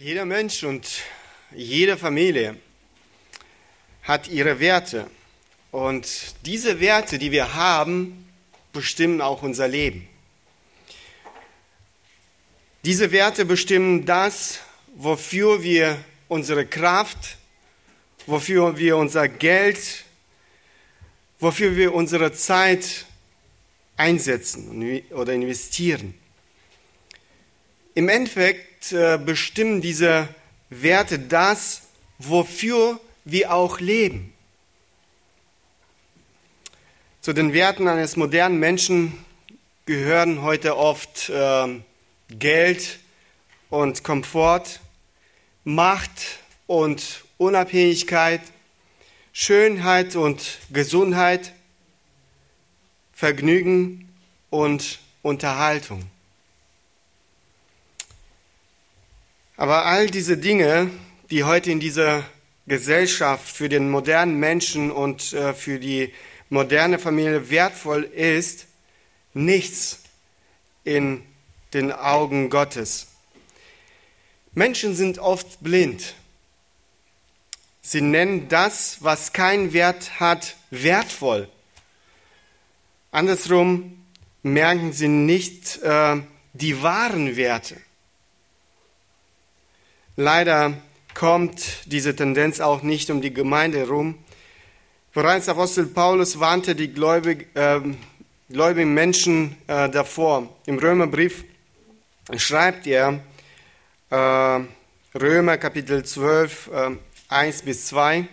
Jeder Mensch und jede Familie hat ihre Werte. Und diese Werte, die wir haben, bestimmen auch unser Leben. Diese Werte bestimmen das, wofür wir unsere Kraft, wofür wir unser Geld, wofür wir unsere Zeit einsetzen oder investieren. Im Endeffekt äh, bestimmen diese Werte das, wofür wir auch leben. Zu den Werten eines modernen Menschen gehören heute oft äh, Geld und Komfort, Macht und Unabhängigkeit, Schönheit und Gesundheit, Vergnügen und Unterhaltung. Aber all diese Dinge, die heute in dieser Gesellschaft für den modernen Menschen und äh, für die moderne Familie wertvoll ist, nichts in den Augen Gottes. Menschen sind oft blind. Sie nennen das, was keinen Wert hat, wertvoll. Andersrum merken sie nicht äh, die wahren Werte. Leider kommt diese Tendenz auch nicht um die Gemeinde rum. Bereits Apostel Paulus warnte die gläubig, äh, gläubigen Menschen äh, davor. Im Römerbrief schreibt er, äh, Römer Kapitel 12, 1 äh, bis 2.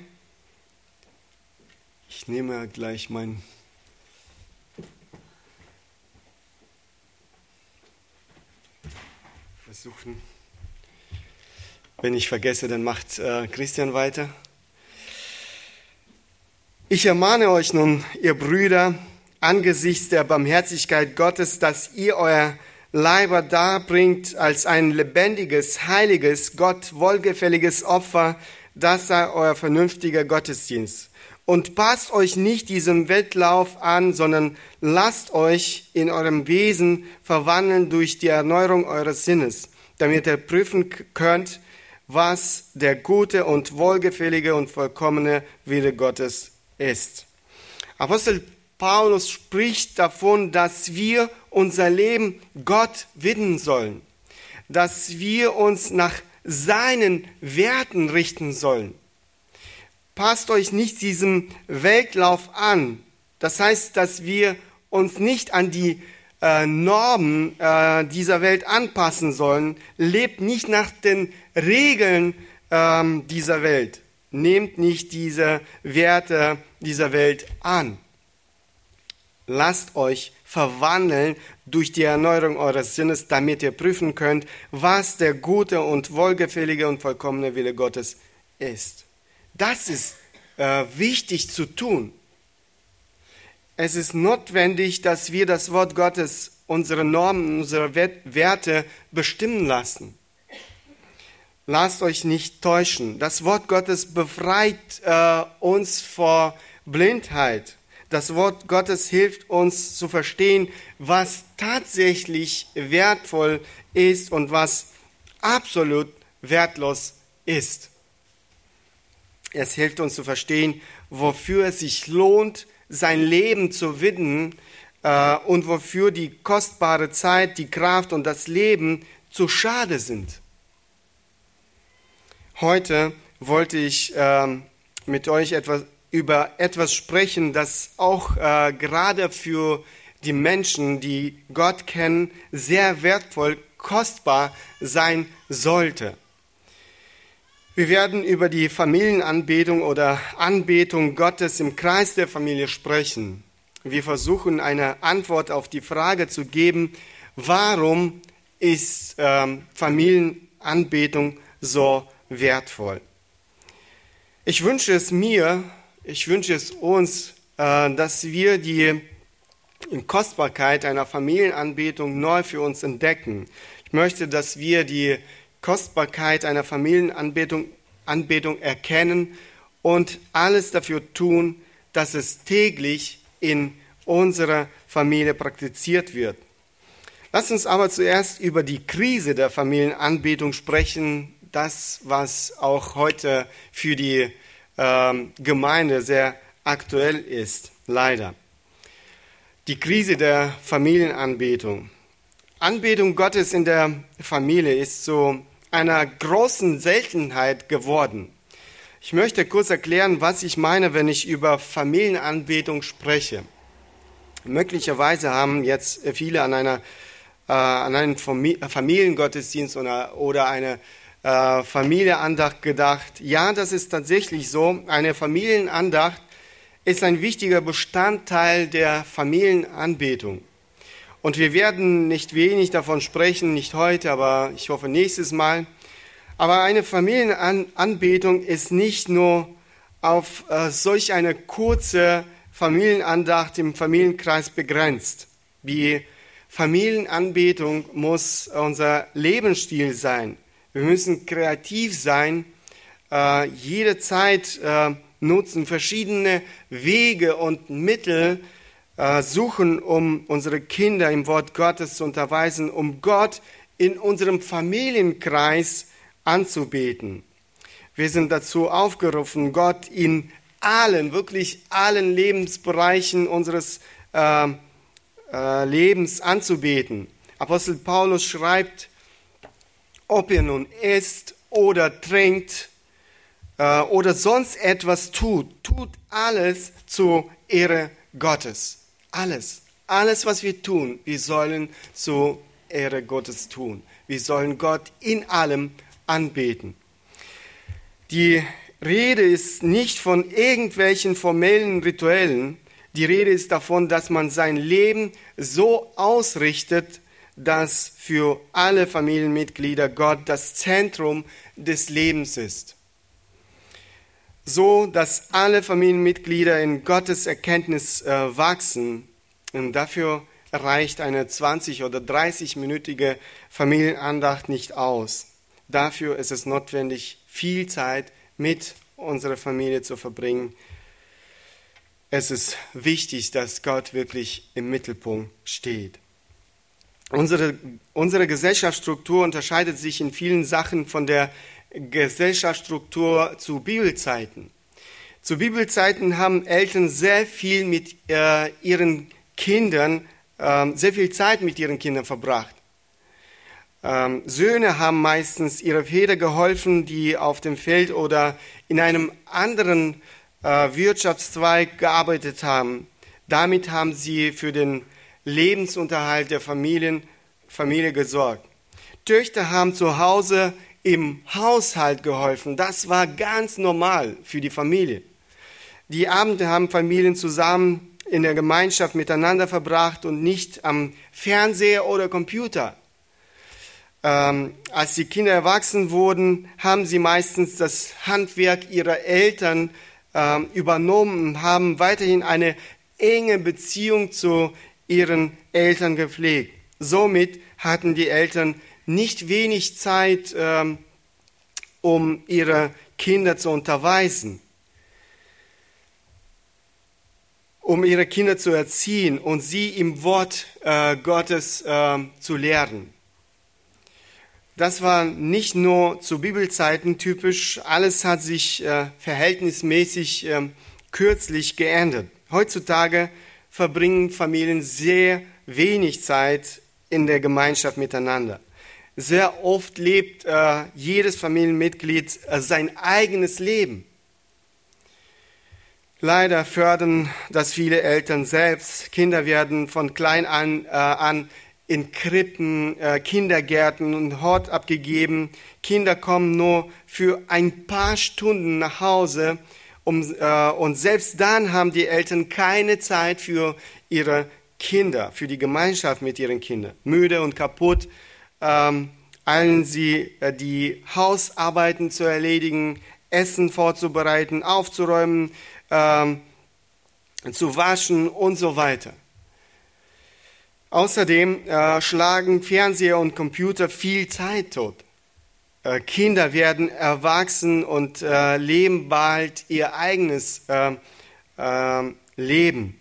Ich nehme gleich mein versuchen. Wenn ich vergesse, dann macht äh, Christian weiter. Ich ermahne euch nun, ihr Brüder, angesichts der Barmherzigkeit Gottes, dass ihr euer Leiber darbringt als ein lebendiges, heiliges, Gott wohlgefälliges Opfer, das sei euer vernünftiger Gottesdienst. Und passt euch nicht diesem Wettlauf an, sondern lasst euch in eurem Wesen verwandeln durch die Erneuerung eures Sinnes, damit ihr prüfen könnt, was der gute und wohlgefällige und vollkommene Wille Gottes ist. Apostel Paulus spricht davon, dass wir unser Leben Gott widmen sollen, dass wir uns nach seinen Werten richten sollen. Passt euch nicht diesem Weltlauf an. Das heißt, dass wir uns nicht an die äh, Normen äh, dieser Welt anpassen sollen. Lebt nicht nach den Regeln ähm, dieser Welt. Nehmt nicht diese Werte dieser Welt an. Lasst euch verwandeln durch die Erneuerung eures Sinnes, damit ihr prüfen könnt, was der gute und wohlgefällige und vollkommene Wille Gottes ist. Das ist äh, wichtig zu tun. Es ist notwendig, dass wir das Wort Gottes, unsere Normen, unsere Werte bestimmen lassen. Lasst euch nicht täuschen. Das Wort Gottes befreit äh, uns vor Blindheit. Das Wort Gottes hilft uns zu verstehen, was tatsächlich wertvoll ist und was absolut wertlos ist. Es hilft uns zu verstehen, wofür es sich lohnt, sein Leben zu widmen äh, und wofür die kostbare Zeit, die Kraft und das Leben zu schade sind. Heute wollte ich äh, mit euch etwas über etwas sprechen, das auch äh, gerade für die Menschen, die Gott kennen, sehr wertvoll, kostbar sein sollte. Wir werden über die Familienanbetung oder Anbetung Gottes im Kreis der Familie sprechen. Wir versuchen eine Antwort auf die Frage zu geben, warum ist ähm, Familienanbetung so wertvoll. Ich wünsche es mir, ich wünsche es uns, äh, dass wir die Kostbarkeit einer Familienanbetung neu für uns entdecken. Ich möchte, dass wir die Kostbarkeit einer Familienanbetung Anbetung erkennen und alles dafür tun, dass es täglich in unserer Familie praktiziert wird. Lass uns aber zuerst über die Krise der Familienanbetung sprechen, das, was auch heute für die ähm, Gemeinde sehr aktuell ist, leider. Die Krise der Familienanbetung. Anbetung Gottes in der Familie ist zu einer großen Seltenheit geworden. Ich möchte kurz erklären, was ich meine, wenn ich über Familienanbetung spreche. Möglicherweise haben jetzt viele an, einer, äh, an einen Familiengottesdienst oder, oder eine äh, Familienandacht gedacht. Ja, das ist tatsächlich so. Eine Familienandacht ist ein wichtiger Bestandteil der Familienanbetung. Und wir werden nicht wenig davon sprechen, nicht heute, aber ich hoffe nächstes Mal. Aber eine Familienanbetung ist nicht nur auf äh, solch eine kurze Familienandacht im Familienkreis begrenzt. Die Familienanbetung muss unser Lebensstil sein. Wir müssen kreativ sein, äh, jede Zeit äh, nutzen, verschiedene Wege und Mittel, suchen, um unsere Kinder im Wort Gottes zu unterweisen, um Gott in unserem Familienkreis anzubeten. Wir sind dazu aufgerufen, Gott in allen, wirklich allen Lebensbereichen unseres äh, äh, Lebens anzubeten. Apostel Paulus schreibt, ob ihr nun isst oder trinkt äh, oder sonst etwas tut, tut alles zur Ehre Gottes. Alles, alles, was wir tun, wir sollen zur Ehre Gottes tun. Wir sollen Gott in allem anbeten. Die Rede ist nicht von irgendwelchen formellen Rituellen. Die Rede ist davon, dass man sein Leben so ausrichtet, dass für alle Familienmitglieder Gott das Zentrum des Lebens ist. So, dass alle Familienmitglieder in Gottes Erkenntnis äh, wachsen. Und dafür reicht eine 20 oder 30-minütige Familienandacht nicht aus. Dafür ist es notwendig, viel Zeit mit unserer Familie zu verbringen. Es ist wichtig, dass Gott wirklich im Mittelpunkt steht. Unsere, unsere Gesellschaftsstruktur unterscheidet sich in vielen Sachen von der Gesellschaftsstruktur zu Bibelzeiten. Zu Bibelzeiten haben Eltern sehr viel mit äh, ihren Kindern, äh, sehr viel Zeit mit ihren Kindern verbracht. Ähm, Söhne haben meistens ihre Väter geholfen, die auf dem Feld oder in einem anderen äh, Wirtschaftszweig gearbeitet haben. Damit haben sie für den Lebensunterhalt der Familien, Familie gesorgt. Töchter haben zu Hause im Haushalt geholfen. Das war ganz normal für die Familie. Die Abende haben Familien zusammen in der Gemeinschaft miteinander verbracht und nicht am Fernseher oder Computer. Ähm, als die Kinder erwachsen wurden, haben sie meistens das Handwerk ihrer Eltern ähm, übernommen und haben weiterhin eine enge Beziehung zu ihren Eltern gepflegt. Somit hatten die Eltern nicht wenig Zeit, ähm, um ihre Kinder zu unterweisen, um ihre Kinder zu erziehen und sie im Wort äh, Gottes äh, zu lehren. Das war nicht nur zu Bibelzeiten typisch, alles hat sich äh, verhältnismäßig äh, kürzlich geändert. Heutzutage verbringen Familien sehr wenig Zeit in der Gemeinschaft miteinander. Sehr oft lebt äh, jedes Familienmitglied äh, sein eigenes Leben. Leider fördern das viele Eltern selbst. Kinder werden von klein an, äh, an in Krippen, äh, Kindergärten und Hort abgegeben. Kinder kommen nur für ein paar Stunden nach Hause um, äh, und selbst dann haben die Eltern keine Zeit für ihre Kinder, für die Gemeinschaft mit ihren Kindern. Müde und kaputt ähm, eilen sie, äh, die Hausarbeiten zu erledigen, Essen vorzubereiten, aufzuräumen, ähm, zu waschen und so weiter. Außerdem äh, schlagen Fernseher und Computer viel Zeit tot. Äh, Kinder werden erwachsen und äh, leben bald ihr eigenes äh, äh, Leben.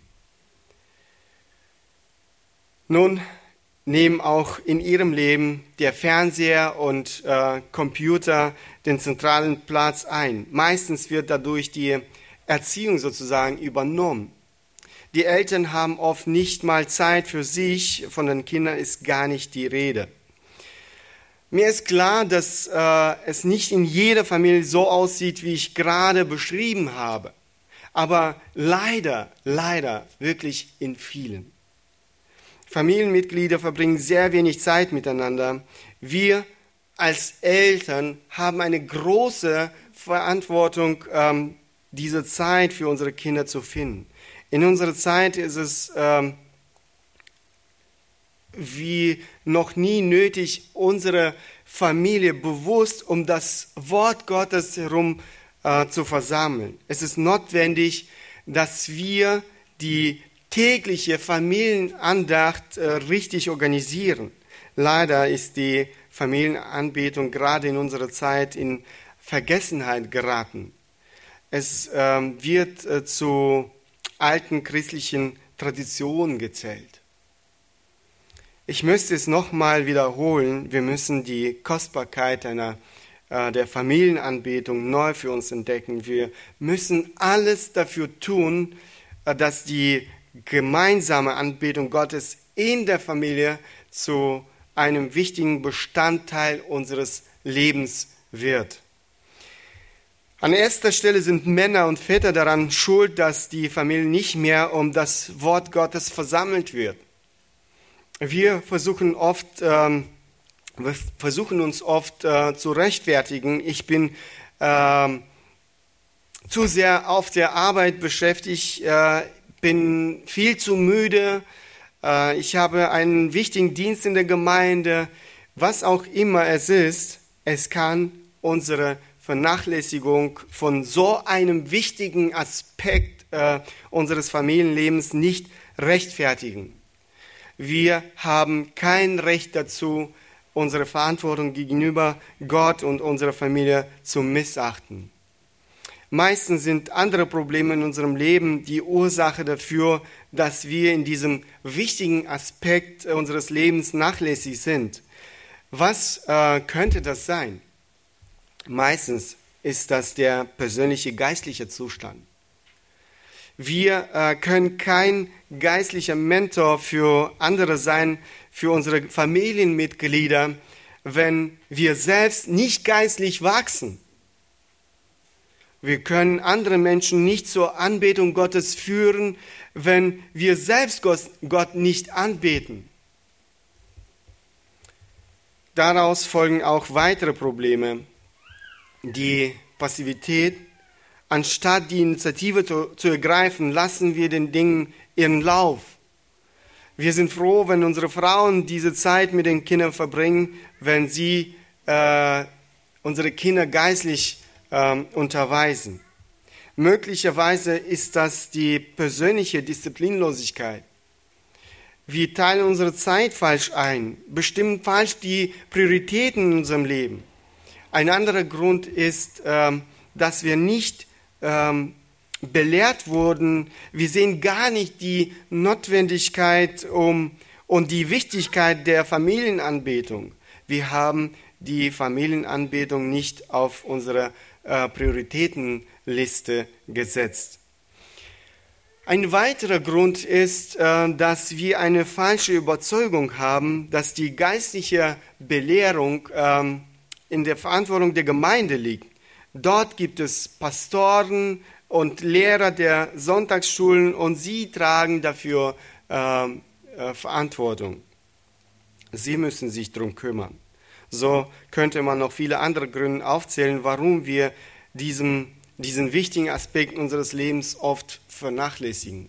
Nun, nehmen auch in ihrem Leben der Fernseher und äh, Computer den zentralen Platz ein. Meistens wird dadurch die Erziehung sozusagen übernommen. Die Eltern haben oft nicht mal Zeit für sich, von den Kindern ist gar nicht die Rede. Mir ist klar, dass äh, es nicht in jeder Familie so aussieht, wie ich gerade beschrieben habe, aber leider, leider wirklich in vielen. Familienmitglieder verbringen sehr wenig Zeit miteinander. Wir als Eltern haben eine große Verantwortung, ähm, diese Zeit für unsere Kinder zu finden. In unserer Zeit ist es ähm, wie noch nie nötig, unsere Familie bewusst um das Wort Gottes herum äh, zu versammeln. Es ist notwendig, dass wir die tägliche Familienandacht äh, richtig organisieren. Leider ist die Familienanbetung gerade in unserer Zeit in Vergessenheit geraten. Es ähm, wird äh, zu alten christlichen Traditionen gezählt. Ich müsste es nochmal wiederholen. Wir müssen die Kostbarkeit einer, äh, der Familienanbetung neu für uns entdecken. Wir müssen alles dafür tun, dass die gemeinsame Anbetung Gottes in der Familie zu einem wichtigen Bestandteil unseres Lebens wird. An erster Stelle sind Männer und Väter daran schuld, dass die Familie nicht mehr um das Wort Gottes versammelt wird. Wir versuchen oft, ähm, wir versuchen uns oft äh, zu rechtfertigen. Ich bin äh, zu sehr auf der Arbeit beschäftigt, äh, bin viel zu müde. Äh, ich habe einen wichtigen Dienst in der Gemeinde. Was auch immer es ist, es kann unsere Vernachlässigung von so einem wichtigen Aspekt äh, unseres Familienlebens nicht rechtfertigen. Wir haben kein Recht dazu, unsere Verantwortung gegenüber Gott und unserer Familie zu missachten. Meistens sind andere Probleme in unserem Leben die Ursache dafür, dass wir in diesem wichtigen Aspekt unseres Lebens nachlässig sind. Was äh, könnte das sein? Meistens ist das der persönliche geistliche Zustand. Wir äh, können kein geistlicher Mentor für andere sein, für unsere Familienmitglieder, wenn wir selbst nicht geistlich wachsen. Wir können andere Menschen nicht zur Anbetung Gottes führen, wenn wir selbst Gott nicht anbeten. Daraus folgen auch weitere Probleme. Die Passivität, Anstatt die Initiative zu, zu ergreifen, lassen wir den Dingen ihren Lauf. Wir sind froh, wenn unsere Frauen diese Zeit mit den Kindern verbringen, wenn sie äh, unsere Kinder geistlich äh, unterweisen. Möglicherweise ist das die persönliche Disziplinlosigkeit. Wir teilen unsere Zeit falsch ein, bestimmen falsch die Prioritäten in unserem Leben. Ein anderer Grund ist, äh, dass wir nicht ähm, belehrt wurden. Wir sehen gar nicht die Notwendigkeit um, und die Wichtigkeit der Familienanbetung. Wir haben die Familienanbetung nicht auf unsere äh, Prioritätenliste gesetzt. Ein weiterer Grund ist, äh, dass wir eine falsche Überzeugung haben, dass die geistliche Belehrung ähm, in der Verantwortung der Gemeinde liegt. Dort gibt es Pastoren und Lehrer der Sonntagsschulen und sie tragen dafür äh, äh, Verantwortung. Sie müssen sich darum kümmern. So könnte man noch viele andere Gründe aufzählen, warum wir diesen, diesen wichtigen Aspekt unseres Lebens oft vernachlässigen.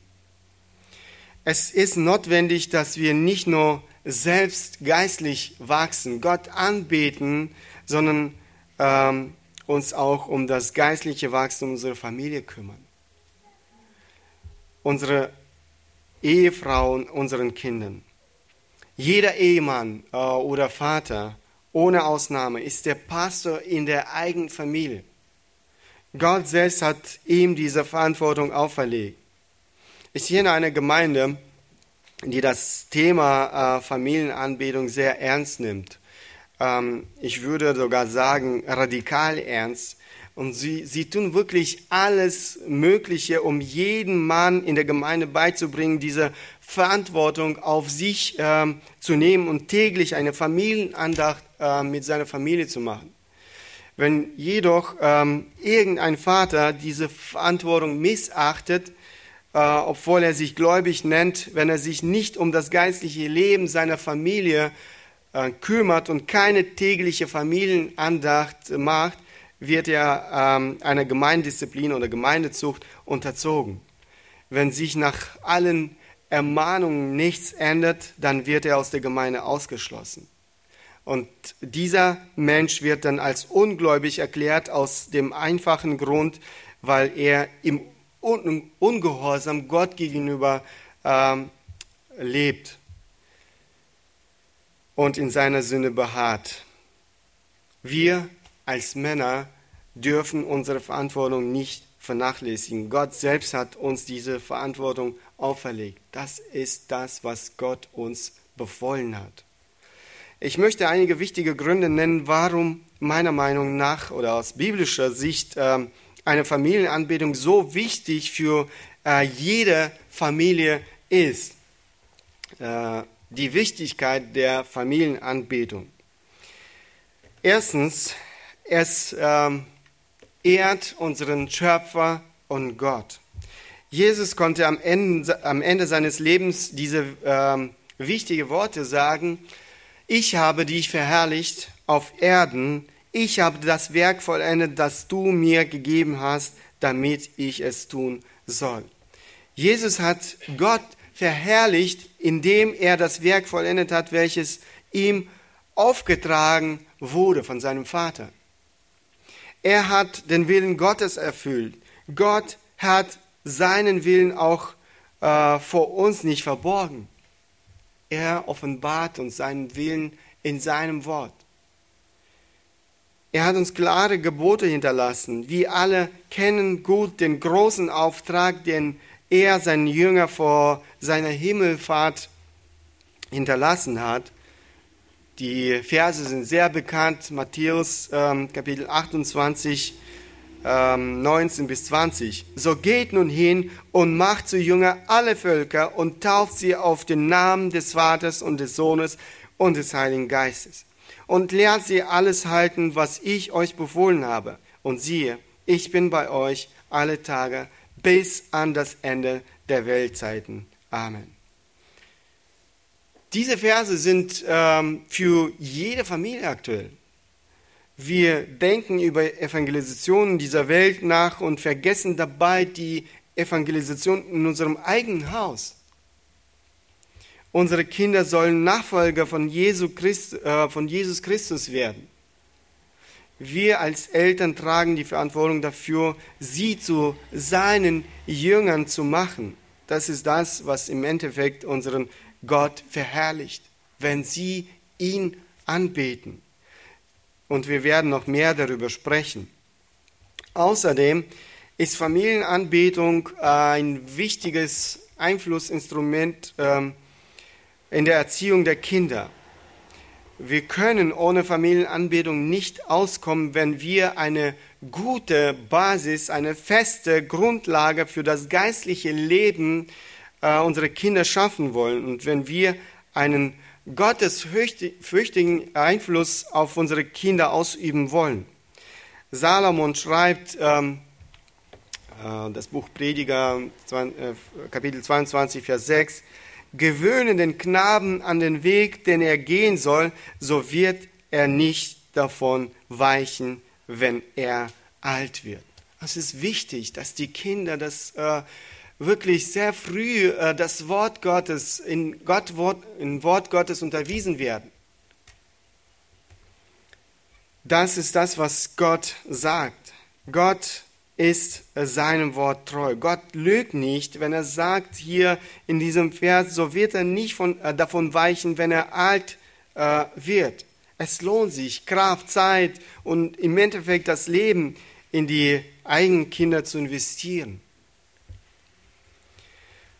Es ist notwendig, dass wir nicht nur selbst geistlich wachsen, Gott anbeten, sondern ähm, uns auch um das geistliche Wachstum unserer Familie kümmern. Unsere Ehefrauen, unseren Kindern. Jeder Ehemann äh, oder Vater, ohne Ausnahme, ist der Pastor in der eigenen Familie. Gott selbst hat ihm diese Verantwortung auferlegt. Ich hier in einer Gemeinde, die das Thema äh, Familienanbetung sehr ernst nimmt. Ähm, ich würde sogar sagen, radikal ernst. Und sie, sie tun wirklich alles Mögliche, um jeden Mann in der Gemeinde beizubringen, diese Verantwortung auf sich äh, zu nehmen und täglich eine Familienandacht äh, mit seiner Familie zu machen. Wenn jedoch ähm, irgendein Vater diese Verantwortung missachtet, äh, obwohl er sich gläubig nennt, wenn er sich nicht um das geistliche Leben seiner Familie äh, kümmert und keine tägliche Familienandacht macht, wird er ähm, einer Gemeindisziplin oder Gemeindezucht unterzogen. Wenn sich nach allen Ermahnungen nichts ändert, dann wird er aus der Gemeinde ausgeschlossen. Und dieser Mensch wird dann als ungläubig erklärt aus dem einfachen Grund, weil er im Ungehorsam Gott gegenüber ähm, lebt und in seiner Sünde beharrt. Wir als Männer dürfen unsere Verantwortung nicht vernachlässigen. Gott selbst hat uns diese Verantwortung auferlegt. Das ist das, was Gott uns befohlen hat. Ich möchte einige wichtige Gründe nennen, warum meiner Meinung nach oder aus biblischer Sicht äh, eine Familienanbetung so wichtig für äh, jede Familie ist. Äh, die Wichtigkeit der Familienanbetung. Erstens, es ähm, ehrt unseren Schöpfer und Gott. Jesus konnte am Ende, am Ende seines Lebens diese ähm, wichtige Worte sagen, ich habe dich verherrlicht auf Erden, ich habe das Werk vollendet, das du mir gegeben hast, damit ich es tun soll. Jesus hat Gott verherrlicht, indem er das Werk vollendet hat, welches ihm aufgetragen wurde von seinem Vater. Er hat den Willen Gottes erfüllt. Gott hat seinen Willen auch äh, vor uns nicht verborgen. Er offenbart uns seinen Willen in seinem Wort. Er hat uns klare Gebote hinterlassen. Wir alle kennen gut den großen Auftrag, den er seinen Jünger vor seiner Himmelfahrt hinterlassen hat. Die Verse sind sehr bekannt. Matthäus ähm, Kapitel 28, 19 ähm, bis 20. So geht nun hin und macht zu Jünger alle Völker und tauft sie auf den Namen des Vaters und des Sohnes und des Heiligen Geistes. Und lehrt sie alles halten, was ich euch befohlen habe. Und siehe, ich bin bei euch alle Tage bis an das Ende der Weltzeiten. Amen. Diese Verse sind ähm, für jede Familie aktuell. Wir denken über Evangelisation dieser Welt nach und vergessen dabei die Evangelisation in unserem eigenen Haus. Unsere Kinder sollen Nachfolger von, Jesu Christ, äh, von Jesus Christus werden. Wir als Eltern tragen die Verantwortung dafür, sie zu seinen Jüngern zu machen. Das ist das, was im Endeffekt unseren Gott verherrlicht, wenn sie ihn anbeten und wir werden noch mehr darüber sprechen. Außerdem ist Familienanbetung ein wichtiges Einflussinstrument ähm, in der Erziehung der Kinder. Wir können ohne Familienanbetung nicht auskommen, wenn wir eine gute Basis, eine feste Grundlage für das geistliche Leben äh, unserer Kinder schaffen wollen und wenn wir einen Gottes fürchtigen Einfluss auf unsere Kinder ausüben wollen. Salomon schreibt ähm, äh, das Buch Prediger, äh, Kapitel 22, Vers 6, gewöhne den Knaben an den Weg, den er gehen soll, so wird er nicht davon weichen, wenn er alt wird. Es ist wichtig, dass die Kinder das äh, wirklich sehr früh äh, das Wort Gottes, in, Gott, Wort, in Wort Gottes unterwiesen werden. Das ist das, was Gott sagt. Gott ist seinem Wort treu. Gott lügt nicht, wenn er sagt hier in diesem Vers, so wird er nicht von, äh, davon weichen, wenn er alt äh, wird. Es lohnt sich, Kraft, Zeit und im Endeffekt das Leben in die eigenen Kinder zu investieren.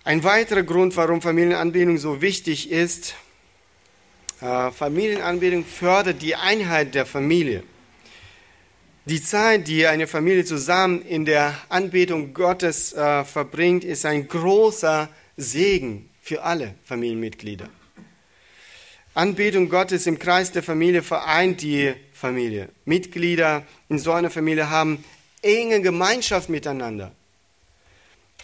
Ein weiterer Grund, warum Familienanbetung so wichtig ist, äh, Familienanbetung fördert die Einheit der Familie. Die Zeit, die eine Familie zusammen in der Anbetung Gottes äh, verbringt, ist ein großer Segen für alle Familienmitglieder. Anbetung Gottes im Kreis der Familie vereint die Familie. Mitglieder in so einer Familie haben enge Gemeinschaft miteinander.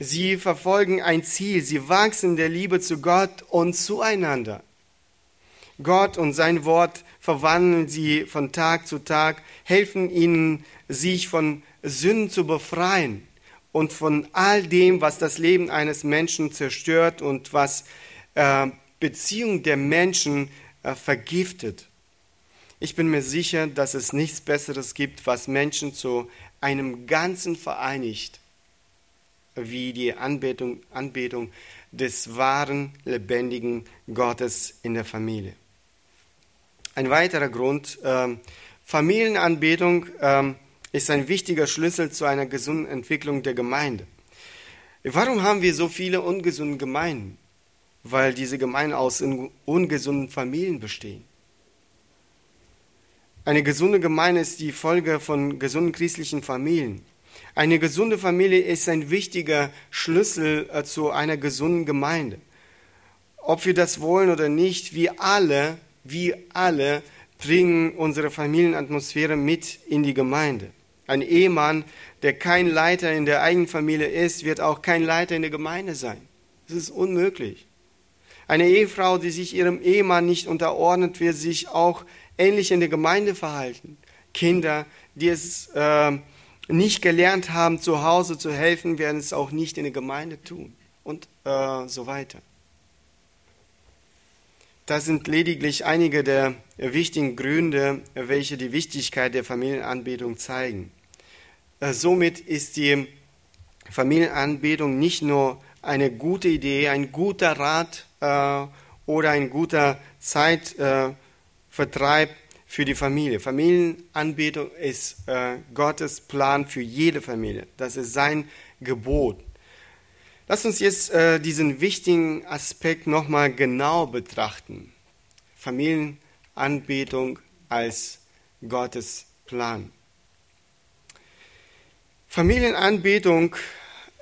Sie verfolgen ein Ziel, sie wachsen der Liebe zu Gott und zueinander. Gott und sein Wort verwandeln sie von Tag zu Tag, helfen ihnen, sich von Sünden zu befreien und von all dem, was das Leben eines Menschen zerstört und was äh, Beziehung der Menschen äh, vergiftet. Ich bin mir sicher, dass es nichts Besseres gibt, was Menschen zu einem Ganzen vereinigt, wie die Anbetung, Anbetung des wahren, lebendigen Gottes in der Familie. Ein weiterer Grund, äh, Familienanbetung äh, ist ein wichtiger Schlüssel zu einer gesunden Entwicklung der Gemeinde. Warum haben wir so viele ungesunde Gemeinden? Weil diese Gemeinden aus ungesunden Familien bestehen. Eine gesunde Gemeinde ist die Folge von gesunden christlichen Familien. Eine gesunde Familie ist ein wichtiger Schlüssel äh, zu einer gesunden Gemeinde. Ob wir das wollen oder nicht, wir alle, wir alle bringen unsere Familienatmosphäre mit in die Gemeinde. Ein Ehemann, der kein Leiter in der eigenen Familie ist, wird auch kein Leiter in der Gemeinde sein. Das ist unmöglich. Eine Ehefrau, die sich ihrem Ehemann nicht unterordnet, wird sich auch ähnlich in der Gemeinde verhalten. Kinder, die es äh, nicht gelernt haben, zu Hause zu helfen, werden es auch nicht in der Gemeinde tun und äh, so weiter. Das sind lediglich einige der wichtigen Gründe, welche die Wichtigkeit der Familienanbetung zeigen. Äh, somit ist die Familienanbetung nicht nur eine gute Idee, ein guter Rat äh, oder ein guter Zeitvertreib äh, für die Familie. Familienanbetung ist äh, Gottes Plan für jede Familie. Das ist sein Gebot. Lass uns jetzt äh, diesen wichtigen Aspekt nochmal genau betrachten. Familienanbetung als Gottes Plan. Familienanbetung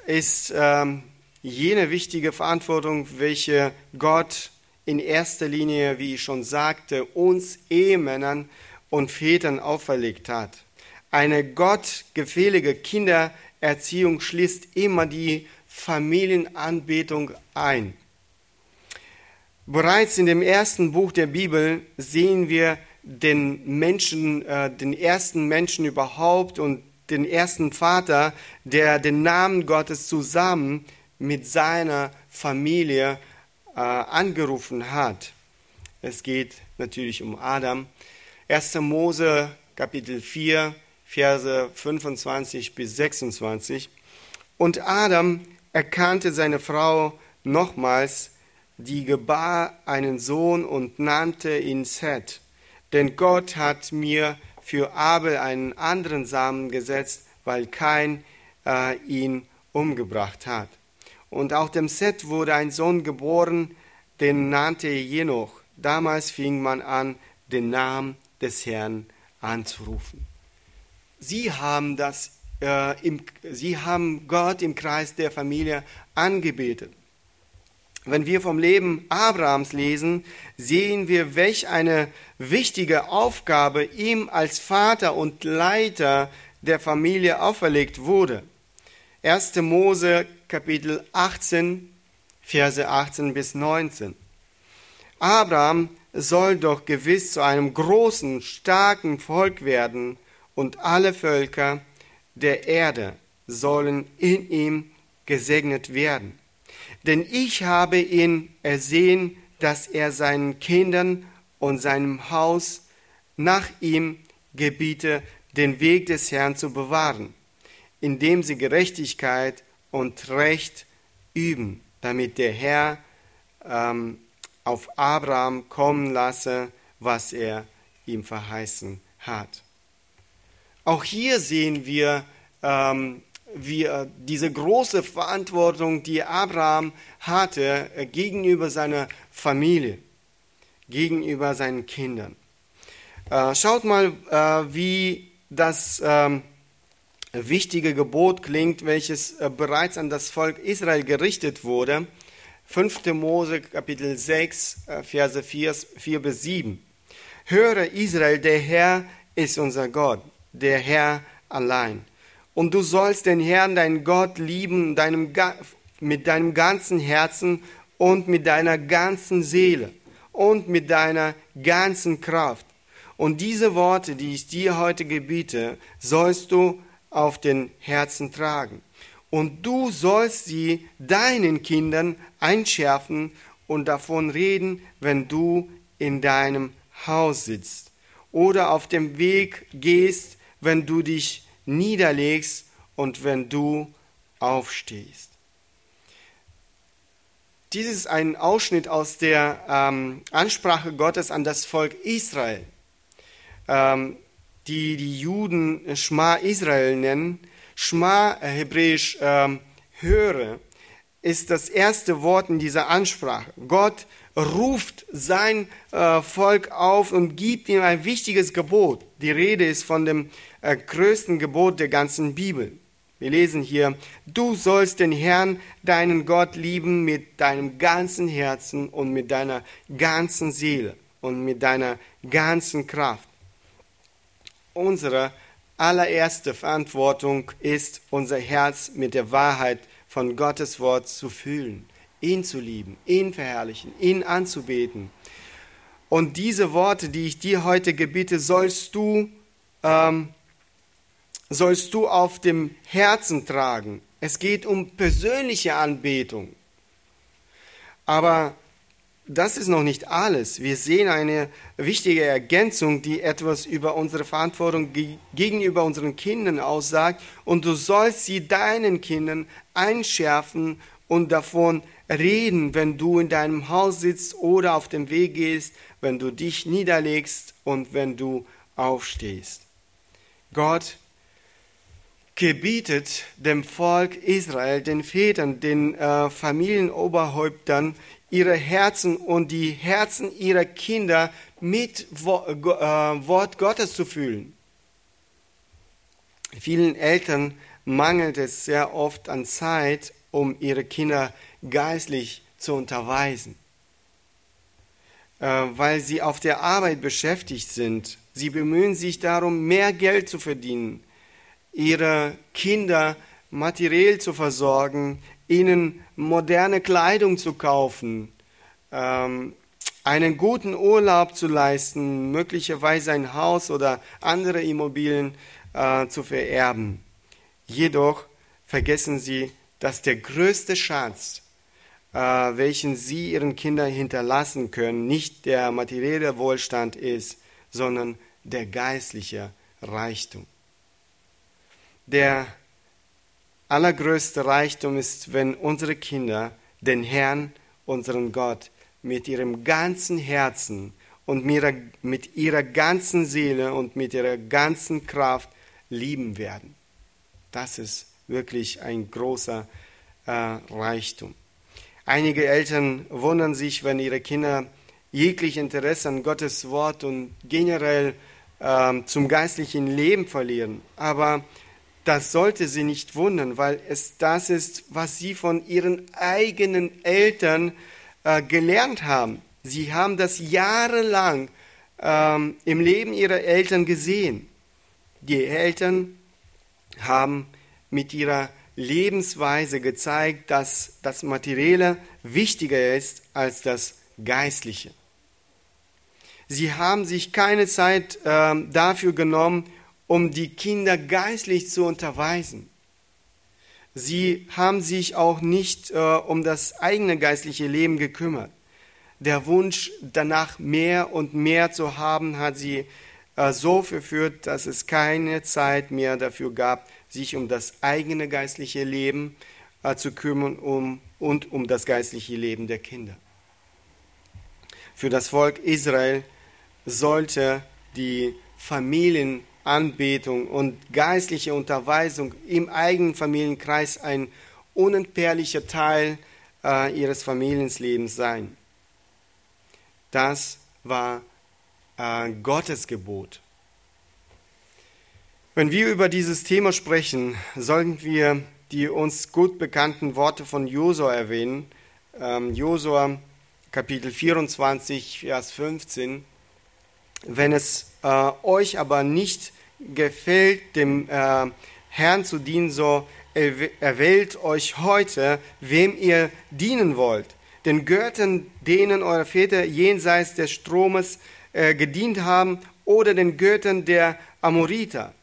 ist ähm, jene wichtige Verantwortung, welche Gott in erster Linie, wie ich schon sagte, uns Ehemännern und Vätern auferlegt hat. Eine gottgefällige Kindererziehung schließt immer die Familienanbetung ein. Bereits in dem ersten Buch der Bibel sehen wir den Menschen, äh, den ersten Menschen überhaupt und den ersten Vater, der den Namen Gottes zusammen mit seiner Familie äh, angerufen hat. Es geht natürlich um Adam. 1. Mose Kapitel 4, Verse 25 bis 26. Und Adam erkannte seine Frau nochmals, die gebar einen Sohn und nannte ihn Seth. Denn Gott hat mir für Abel einen anderen Samen gesetzt, weil kein äh, ihn umgebracht hat. Und auch dem Seth wurde ein Sohn geboren, den nannte Jenoch. Damals fing man an, den Namen des Herrn anzurufen. Sie haben, das, äh, im, sie haben Gott im Kreis der Familie angebetet. Wenn wir vom Leben Abrahams lesen, sehen wir, welch eine wichtige Aufgabe ihm als Vater und Leiter der Familie auferlegt wurde. 1. Mose Kapitel 18, Verse 18 bis 19. Abraham soll doch gewiss zu einem großen, starken Volk werden, und alle Völker der Erde sollen in ihm gesegnet werden. Denn ich habe ihn ersehen, dass er seinen Kindern und seinem Haus nach ihm gebiete, den Weg des Herrn zu bewahren, indem sie Gerechtigkeit und Recht üben, damit der Herr ähm, auf Abraham kommen lasse, was er ihm verheißen hat. Auch hier sehen wir ähm, wir diese große Verantwortung, die Abraham hatte äh, gegenüber seiner Familie, gegenüber seinen Kindern. Äh, schaut mal, äh, wie das ähm, wichtige Gebot klingt, welches bereits an das Volk Israel gerichtet wurde. 5. Mose Kapitel 6, Verse 4, 4 bis 7. Höre Israel, der Herr ist unser Gott, der Herr allein. Und du sollst den Herrn, deinen Gott, lieben deinem, mit deinem ganzen Herzen und mit deiner ganzen Seele und mit deiner ganzen Kraft. Und diese Worte, die ich dir heute gebiete, sollst du auf den Herzen tragen. Und du sollst sie deinen Kindern einschärfen und davon reden, wenn du in deinem Haus sitzt oder auf dem Weg gehst, wenn du dich niederlegst und wenn du aufstehst. Dies ist ein Ausschnitt aus der ähm, Ansprache Gottes an das Volk Israel, ähm, die die Juden Schma Israel nennen. Schma, äh, hebräisch ähm, höre, ist das erste Wort in dieser Ansprache. Gott ruft sein äh, Volk auf und gibt ihm ein wichtiges Gebot. Die Rede ist von dem äh, größten Gebot der ganzen Bibel. Wir lesen hier, du sollst den Herrn, deinen Gott, lieben mit deinem ganzen Herzen und mit deiner ganzen Seele und mit deiner ganzen Kraft. Unsere allererste Verantwortung ist, unser Herz mit der Wahrheit von Gottes Wort zu füllen ihn zu lieben, ihn verherrlichen, ihn anzubeten. Und diese Worte, die ich dir heute gebiete, sollst du, ähm, sollst du auf dem Herzen tragen. Es geht um persönliche Anbetung. Aber das ist noch nicht alles. Wir sehen eine wichtige Ergänzung, die etwas über unsere Verantwortung gegenüber unseren Kindern aussagt. Und du sollst sie deinen Kindern einschärfen und davon reden, wenn du in deinem Haus sitzt oder auf dem Weg gehst, wenn du dich niederlegst und wenn du aufstehst. Gott gebietet dem Volk Israel, den Vätern, den äh, Familienoberhäuptern, ihre Herzen und die Herzen ihrer Kinder mit äh, Wort Gottes zu fühlen. Vielen Eltern mangelt es sehr oft an Zeit, um ihre Kinder geistlich zu unterweisen, äh, weil sie auf der Arbeit beschäftigt sind. Sie bemühen sich darum, mehr Geld zu verdienen, ihre Kinder materiell zu versorgen, ihnen moderne Kleidung zu kaufen, ähm, einen guten Urlaub zu leisten, möglicherweise ein Haus oder andere Immobilien äh, zu vererben. Jedoch vergessen sie, dass der größte Schatz, äh, welchen sie ihren Kindern hinterlassen können, nicht der materielle Wohlstand ist, sondern der geistliche Reichtum. Der allergrößte Reichtum ist, wenn unsere Kinder den Herrn, unseren Gott, mit ihrem ganzen Herzen und mit ihrer ganzen Seele und mit ihrer ganzen Kraft lieben werden. Das ist wirklich ein großer äh, Reichtum. Einige Eltern wundern sich, wenn ihre Kinder jeglich Interesse an Gottes Wort und generell äh, zum geistlichen Leben verlieren. Aber das sollte sie nicht wundern, weil es das ist, was sie von ihren eigenen Eltern äh, gelernt haben. Sie haben das jahrelang ähm, im Leben ihrer Eltern gesehen. Die Eltern haben mit ihrer Lebensweise gezeigt, dass das Materielle wichtiger ist als das Geistliche. Sie haben sich keine Zeit äh, dafür genommen, um die Kinder geistlich zu unterweisen. Sie haben sich auch nicht äh, um das eigene geistliche Leben gekümmert. Der Wunsch danach mehr und mehr zu haben, hat sie äh, so verführt, dass es keine Zeit mehr dafür gab, sich um das eigene geistliche Leben äh, zu kümmern um, und um das geistliche Leben der Kinder. Für das Volk Israel sollte die Familien Anbetung und geistliche Unterweisung im eigenen Familienkreis ein unentbehrlicher Teil äh, ihres Familienlebens sein. Das war äh, Gottes Gebot. Wenn wir über dieses Thema sprechen, sollten wir die uns gut bekannten Worte von Josua erwähnen. Ähm, Josua Kapitel 24, Vers 15. Wenn es äh, euch aber nicht gefällt, dem äh, Herrn zu dienen, so erwählt euch heute, wem ihr dienen wollt. Den Göttern, denen eure Väter jenseits des Stromes äh, gedient haben, oder den Göttern der Amoriter,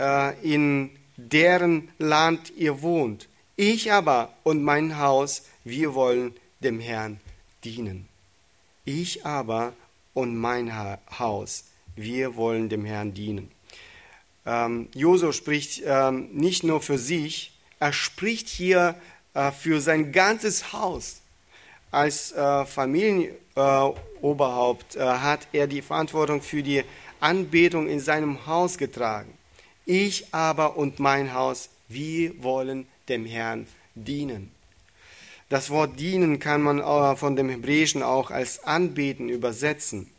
äh, in deren Land ihr wohnt. Ich aber und mein Haus, wir wollen dem Herrn dienen. Ich aber und mein Haus, wir wollen dem Herrn dienen. Ähm, Josu spricht ähm, nicht nur für sich, er spricht hier äh, für sein ganzes Haus. Als äh, Familienoberhaupt äh, hat er die Verantwortung für die Anbetung in seinem Haus getragen. Ich aber und mein Haus, wir wollen dem Herrn dienen. Das Wort dienen kann man äh, von dem Hebräischen auch als anbeten übersetzen.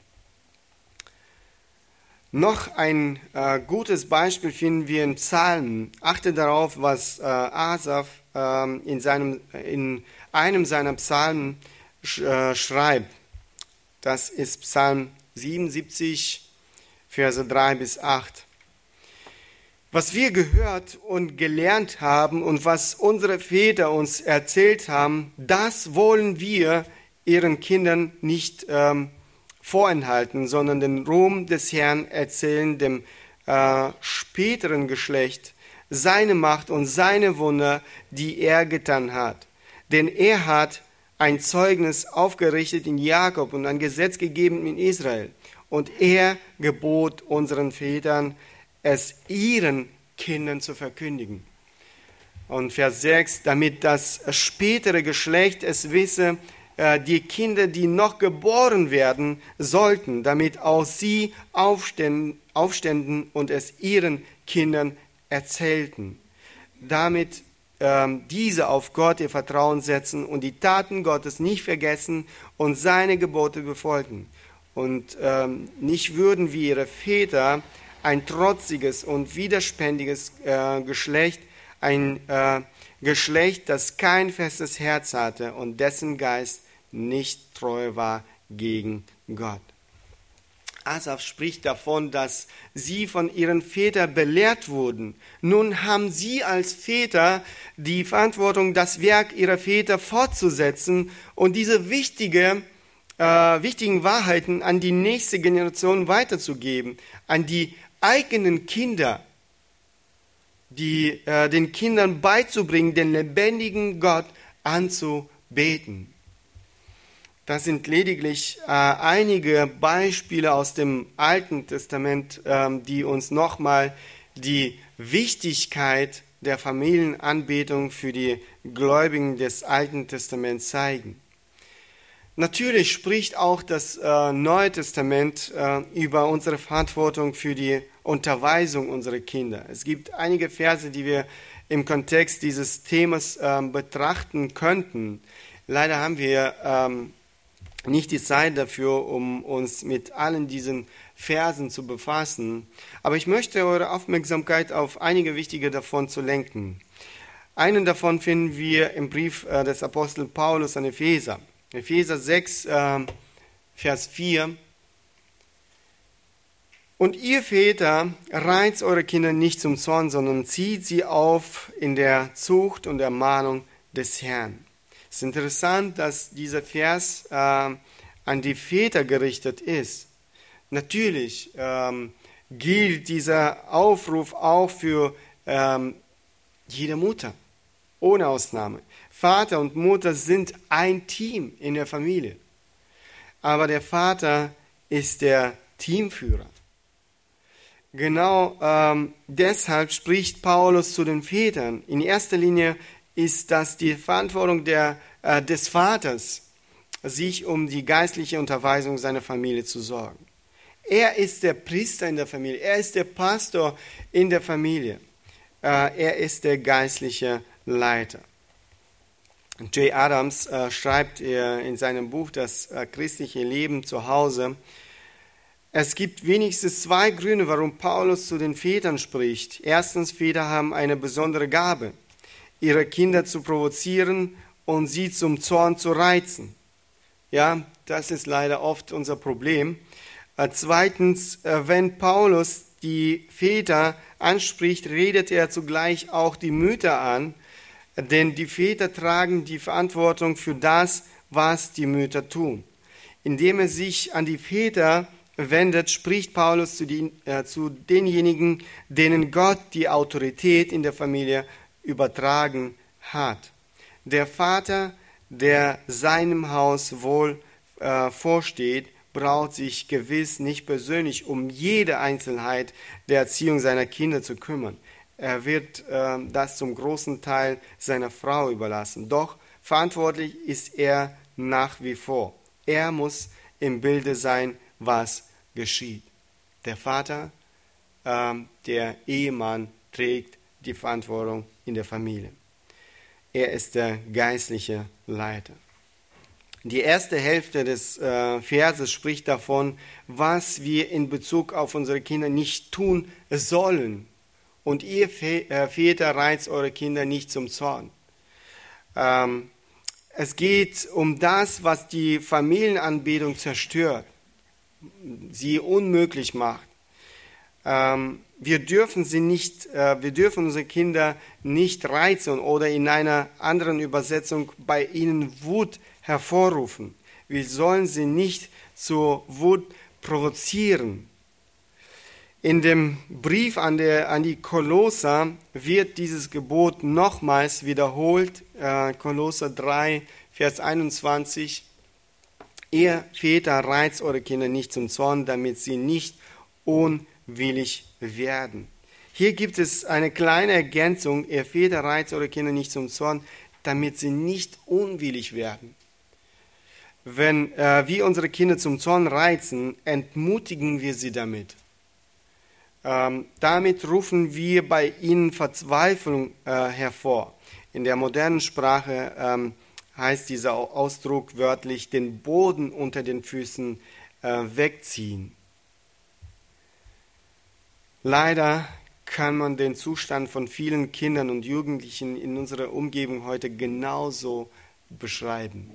Noch ein äh, gutes Beispiel finden wir in Psalmen. Achte darauf, was äh, Asaf äh, in, seinem, in einem seiner Psalmen sch, äh, schreibt. Das ist Psalm 77, Verse 3 bis 8. Was wir gehört und gelernt haben und was unsere Väter uns erzählt haben, das wollen wir ihren Kindern nicht ähm, vorenthalten, sondern den Ruhm des Herrn erzählen dem äh, späteren Geschlecht, seine Macht und seine Wunder, die er getan hat. Denn er hat ein Zeugnis aufgerichtet in Jakob und ein Gesetz gegeben in Israel. Und er gebot unseren Vätern, es ihren Kindern zu verkündigen. Und Vers 6, damit das spätere Geschlecht es wisse, äh, die Kinder, die noch geboren werden sollten, damit auch sie aufständen, und es ihren Kindern erzählten, damit ähm, diese auf Gott ihr Vertrauen setzen und die Taten Gottes nicht vergessen und seine Gebote befolgen. Und ähm, nicht würden wie ihre Väter ein trotziges und widerspändiges äh, Geschlecht, ein äh, Geschlecht, das kein festes Herz hatte und dessen Geist nicht treu war gegen Gott. Asaf spricht davon, dass sie von ihren Vätern belehrt wurden. Nun haben sie als Väter die Verantwortung, das Werk ihrer Väter fortzusetzen und diese wichtige, äh, wichtigen Wahrheiten an die nächste Generation weiterzugeben, an die eigenen Kinder, die, äh, den Kindern beizubringen, den lebendigen Gott anzubeten. Das sind lediglich äh, einige Beispiele aus dem Alten Testament, ähm, die uns nochmal die Wichtigkeit der Familienanbetung für die Gläubigen des Alten Testaments zeigen. Natürlich spricht auch das äh, Neue Testament äh, über unsere Verantwortung für die Unterweisung unserer Kinder. Es gibt einige Verse, die wir im Kontext dieses Themas äh, betrachten könnten. Leider haben wir ähm, nicht die Zeit dafür, um uns mit allen diesen Versen zu befassen. Aber ich möchte eure Aufmerksamkeit auf einige wichtige davon zu lenken. Einen davon finden wir im Brief äh, des Apostel Paulus an Epheser. Epheser 6, äh, Vers 4. Und ihr Väter reizt eure Kinder nicht zum Zorn, sondern zieht sie auf in der Zucht und Ermahnung des Herrn. Es ist interessant, dass dieser Vers äh, an die Väter gerichtet ist. Natürlich ähm, gilt dieser Aufruf auch für ähm, jede Mutter, ohne Ausnahme. Vater und Mutter sind ein Team in der Familie. Aber der Vater ist der Teamführer. Genau ähm, deshalb spricht Paulus zu den Vätern. In erster Linie ist das die Verantwortung der, äh, des Vaters, sich um die geistliche Unterweisung seiner Familie zu sorgen. Er ist der Priester in der Familie. Er ist der Pastor in der Familie. Äh, er ist der geistliche Leiter. Jay Adams äh, schreibt in seinem Buch Das äh, christliche Leben zu Hause, es gibt wenigstens zwei Gründe, warum Paulus zu den Vätern spricht. Erstens, Väter haben eine besondere Gabe, ihre Kinder zu provozieren und sie zum Zorn zu reizen. Ja, das ist leider oft unser Problem. Äh, zweitens, äh, wenn Paulus die Väter anspricht, redet er zugleich auch die Mütter an, denn die Väter tragen die Verantwortung für das, was die Mütter tun. Indem er sich an die Väter wendet, spricht Paulus zu, den, äh, zu denjenigen, denen Gott die Autorität in der Familie übertragen hat. Der Vater, der seinem Haus wohl äh, vorsteht, braucht sich gewiss nicht persönlich um jede Einzelheit der Erziehung seiner Kinder zu kümmern. Er wird äh, das zum großen Teil seiner Frau überlassen. Doch verantwortlich ist er nach wie vor. Er muss im Bilde sein, was geschieht. Der Vater, äh, der Ehemann trägt die Verantwortung in der Familie. Er ist der geistliche Leiter. Die erste Hälfte des äh, Verses spricht davon, was wir in Bezug auf unsere Kinder nicht tun sollen. Und ihr äh, Väter reizt eure Kinder nicht zum Zorn. Ähm, es geht um das, was die Familienanbetung zerstört, sie unmöglich macht. Ähm, wir dürfen sie nicht, äh, wir dürfen unsere Kinder nicht reizen oder in einer anderen Übersetzung bei ihnen Wut hervorrufen. Wir sollen sie nicht zur Wut provozieren. In dem Brief an, der, an die Kolosser wird dieses Gebot nochmals wiederholt. Äh, Kolosser 3, Vers 21. Ihr Väter reizt eure Kinder nicht zum Zorn, damit sie nicht unwillig werden. Hier gibt es eine kleine Ergänzung. Ihr Väter reizt eure Kinder nicht zum Zorn, damit sie nicht unwillig werden. Wenn äh, wir unsere Kinder zum Zorn reizen, entmutigen wir sie damit. Ähm, damit rufen wir bei ihnen Verzweiflung äh, hervor. In der modernen Sprache ähm, heißt dieser Ausdruck wörtlich den Boden unter den Füßen äh, wegziehen. Leider kann man den Zustand von vielen Kindern und Jugendlichen in unserer Umgebung heute genauso beschreiben.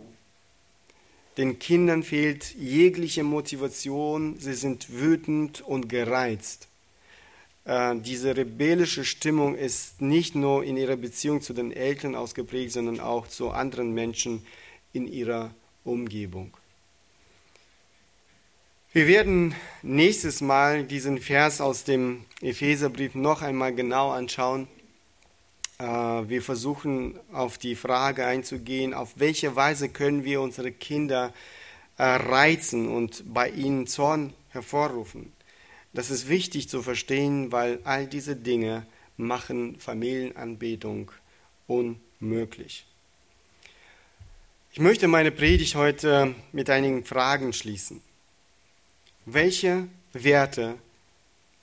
Den Kindern fehlt jegliche Motivation, sie sind wütend und gereizt. Äh, diese rebellische Stimmung ist nicht nur in ihrer Beziehung zu den Eltern ausgeprägt, sondern auch zu anderen Menschen in ihrer Umgebung. Wir werden nächstes Mal diesen Vers aus dem Epheserbrief noch einmal genau anschauen. Äh, wir versuchen auf die Frage einzugehen, auf welche Weise können wir unsere Kinder äh, reizen und bei ihnen Zorn hervorrufen. Das ist wichtig zu verstehen, weil all diese Dinge machen Familienanbetung unmöglich. Ich möchte meine Predigt heute mit einigen Fragen schließen. Welche Werte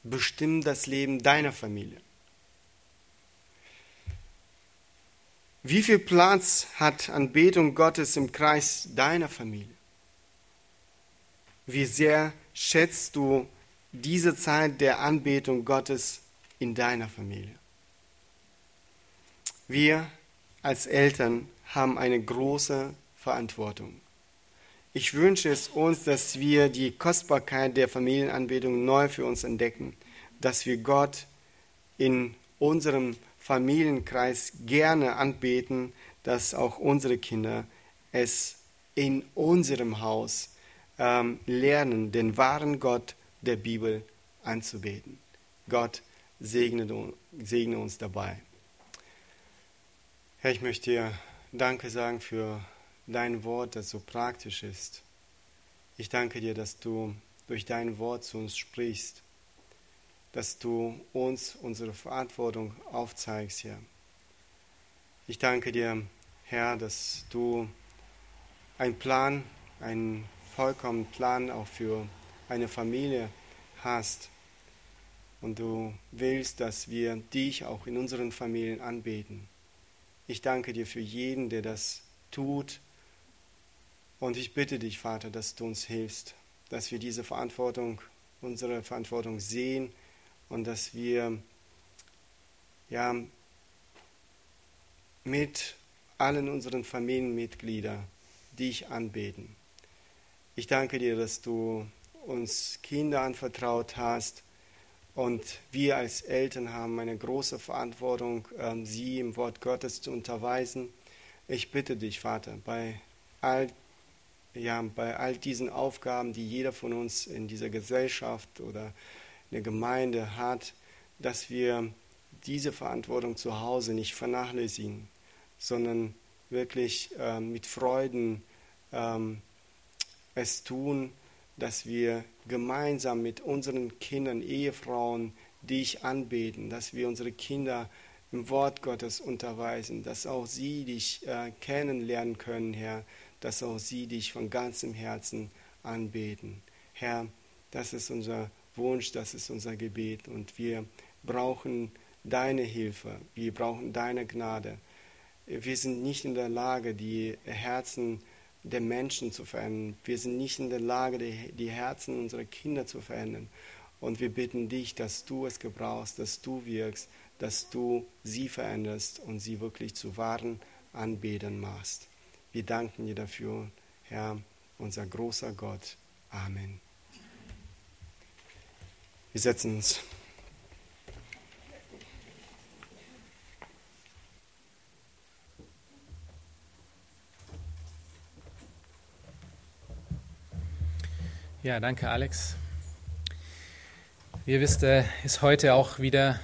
bestimmen das Leben deiner Familie? Wie viel Platz hat Anbetung Gottes im Kreis deiner Familie? Wie sehr schätzt du diese Zeit der Anbetung Gottes in deiner Familie? Wir als Eltern haben eine große Verantwortung. Ich wünsche es uns, dass wir die Kostbarkeit der Familienanbetung neu für uns entdecken, dass wir Gott in unserem Familienkreis gerne anbeten, dass auch unsere Kinder es in unserem Haus ähm, lernen, den wahren Gott der Bibel anzubeten. Gott segne, uns dabei. Herr, ich möchte dir Danke sagen für dein Wort, das so praktisch ist. Ich danke dir, dass du durch dein Wort zu uns sprichst, dass du uns unsere Verantwortung aufzeigst, Herr. Ich danke dir, Herr, dass du einen Plan, einen vollkommenen Plan auch für eine Familie hast und du willst, dass wir dich auch in unseren Familien anbeten. Ich danke dir für jeden, der das tut. Und ich bitte dich, Vater, dass du uns hilfst, dass wir diese Verantwortung, unsere Verantwortung sehen und dass wir ja mit allen unseren Familienmitgliedern dich anbeten. Ich danke dir, dass du uns Kinder anvertraut hast und wir als Eltern haben eine große Verantwortung, ähm, sie im Wort Gottes zu unterweisen. Ich bitte dich, Vater, bei all, ja, bei all diesen Aufgaben, die jeder von uns in dieser Gesellschaft oder in der Gemeinde hat, dass wir diese Verantwortung zu Hause nicht vernachlässigen, sondern wirklich äh, mit Freuden ähm, es tun, dass wir gemeinsam mit unseren Kindern, Ehefrauen, dich anbeten, dass wir unsere Kinder im Wort Gottes unterweisen, dass auch sie dich äh, kennenlernen können, Herr, dass auch sie dich von ganzem Herzen anbeten. Herr, das ist unser Wunsch, das ist unser Gebet und wir brauchen deine Hilfe, wir brauchen deine Gnade. Wir sind nicht in der Lage, die Herzen der Menschen zu verändern. Wir sind nicht in der Lage, die, die Herzen unserer Kinder zu verändern. Und wir bitten dich, dass du es gebrauchst, dass du wirkst, dass du sie veränderst und sie wirklich zu wahren Anbetern machst. Wir danken dir dafür, Herr, unser großer Gott. Amen. Wir setzen uns. Ja, danke Alex. Wie ihr wisst, äh, ist heute auch wieder